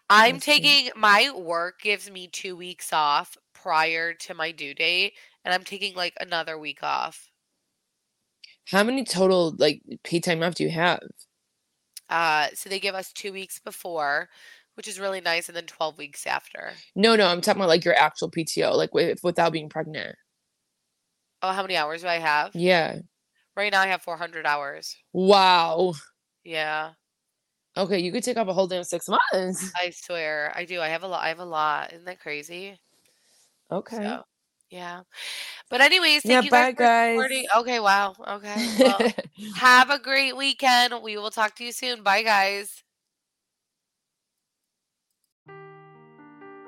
I'm Let's see. taking my work gives me two weeks off prior to my due date, and I'm taking like another week off. How many total like paid time off do you have? Uh, so they give us two weeks before, which is really nice, and then 12 weeks after. No, no, I'm talking about like your actual PTO, like with, without being pregnant. Oh, how many hours do I have? Yeah. Right now I have 400 hours. Wow. Yeah, Okay, you could take off a whole damn six months. I swear I do. I have a lot. I have a lot. Isn't that crazy? Okay. So, yeah. But anyways, Yeah, thank you guys bye, for guys. supporting. Okay, wow. Okay. Well, have a great weekend. We will talk to you soon. Bye, guys.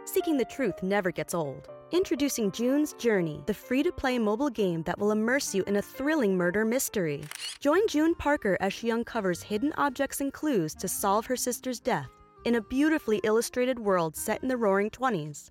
Seeking the truth never gets old. Introducing June's Journey, the free to play mobile game that will immerse you in a thrilling murder mystery. Join June Parker as she uncovers hidden objects and clues to solve her sister's death in a beautifully illustrated world set in the roaring 20s.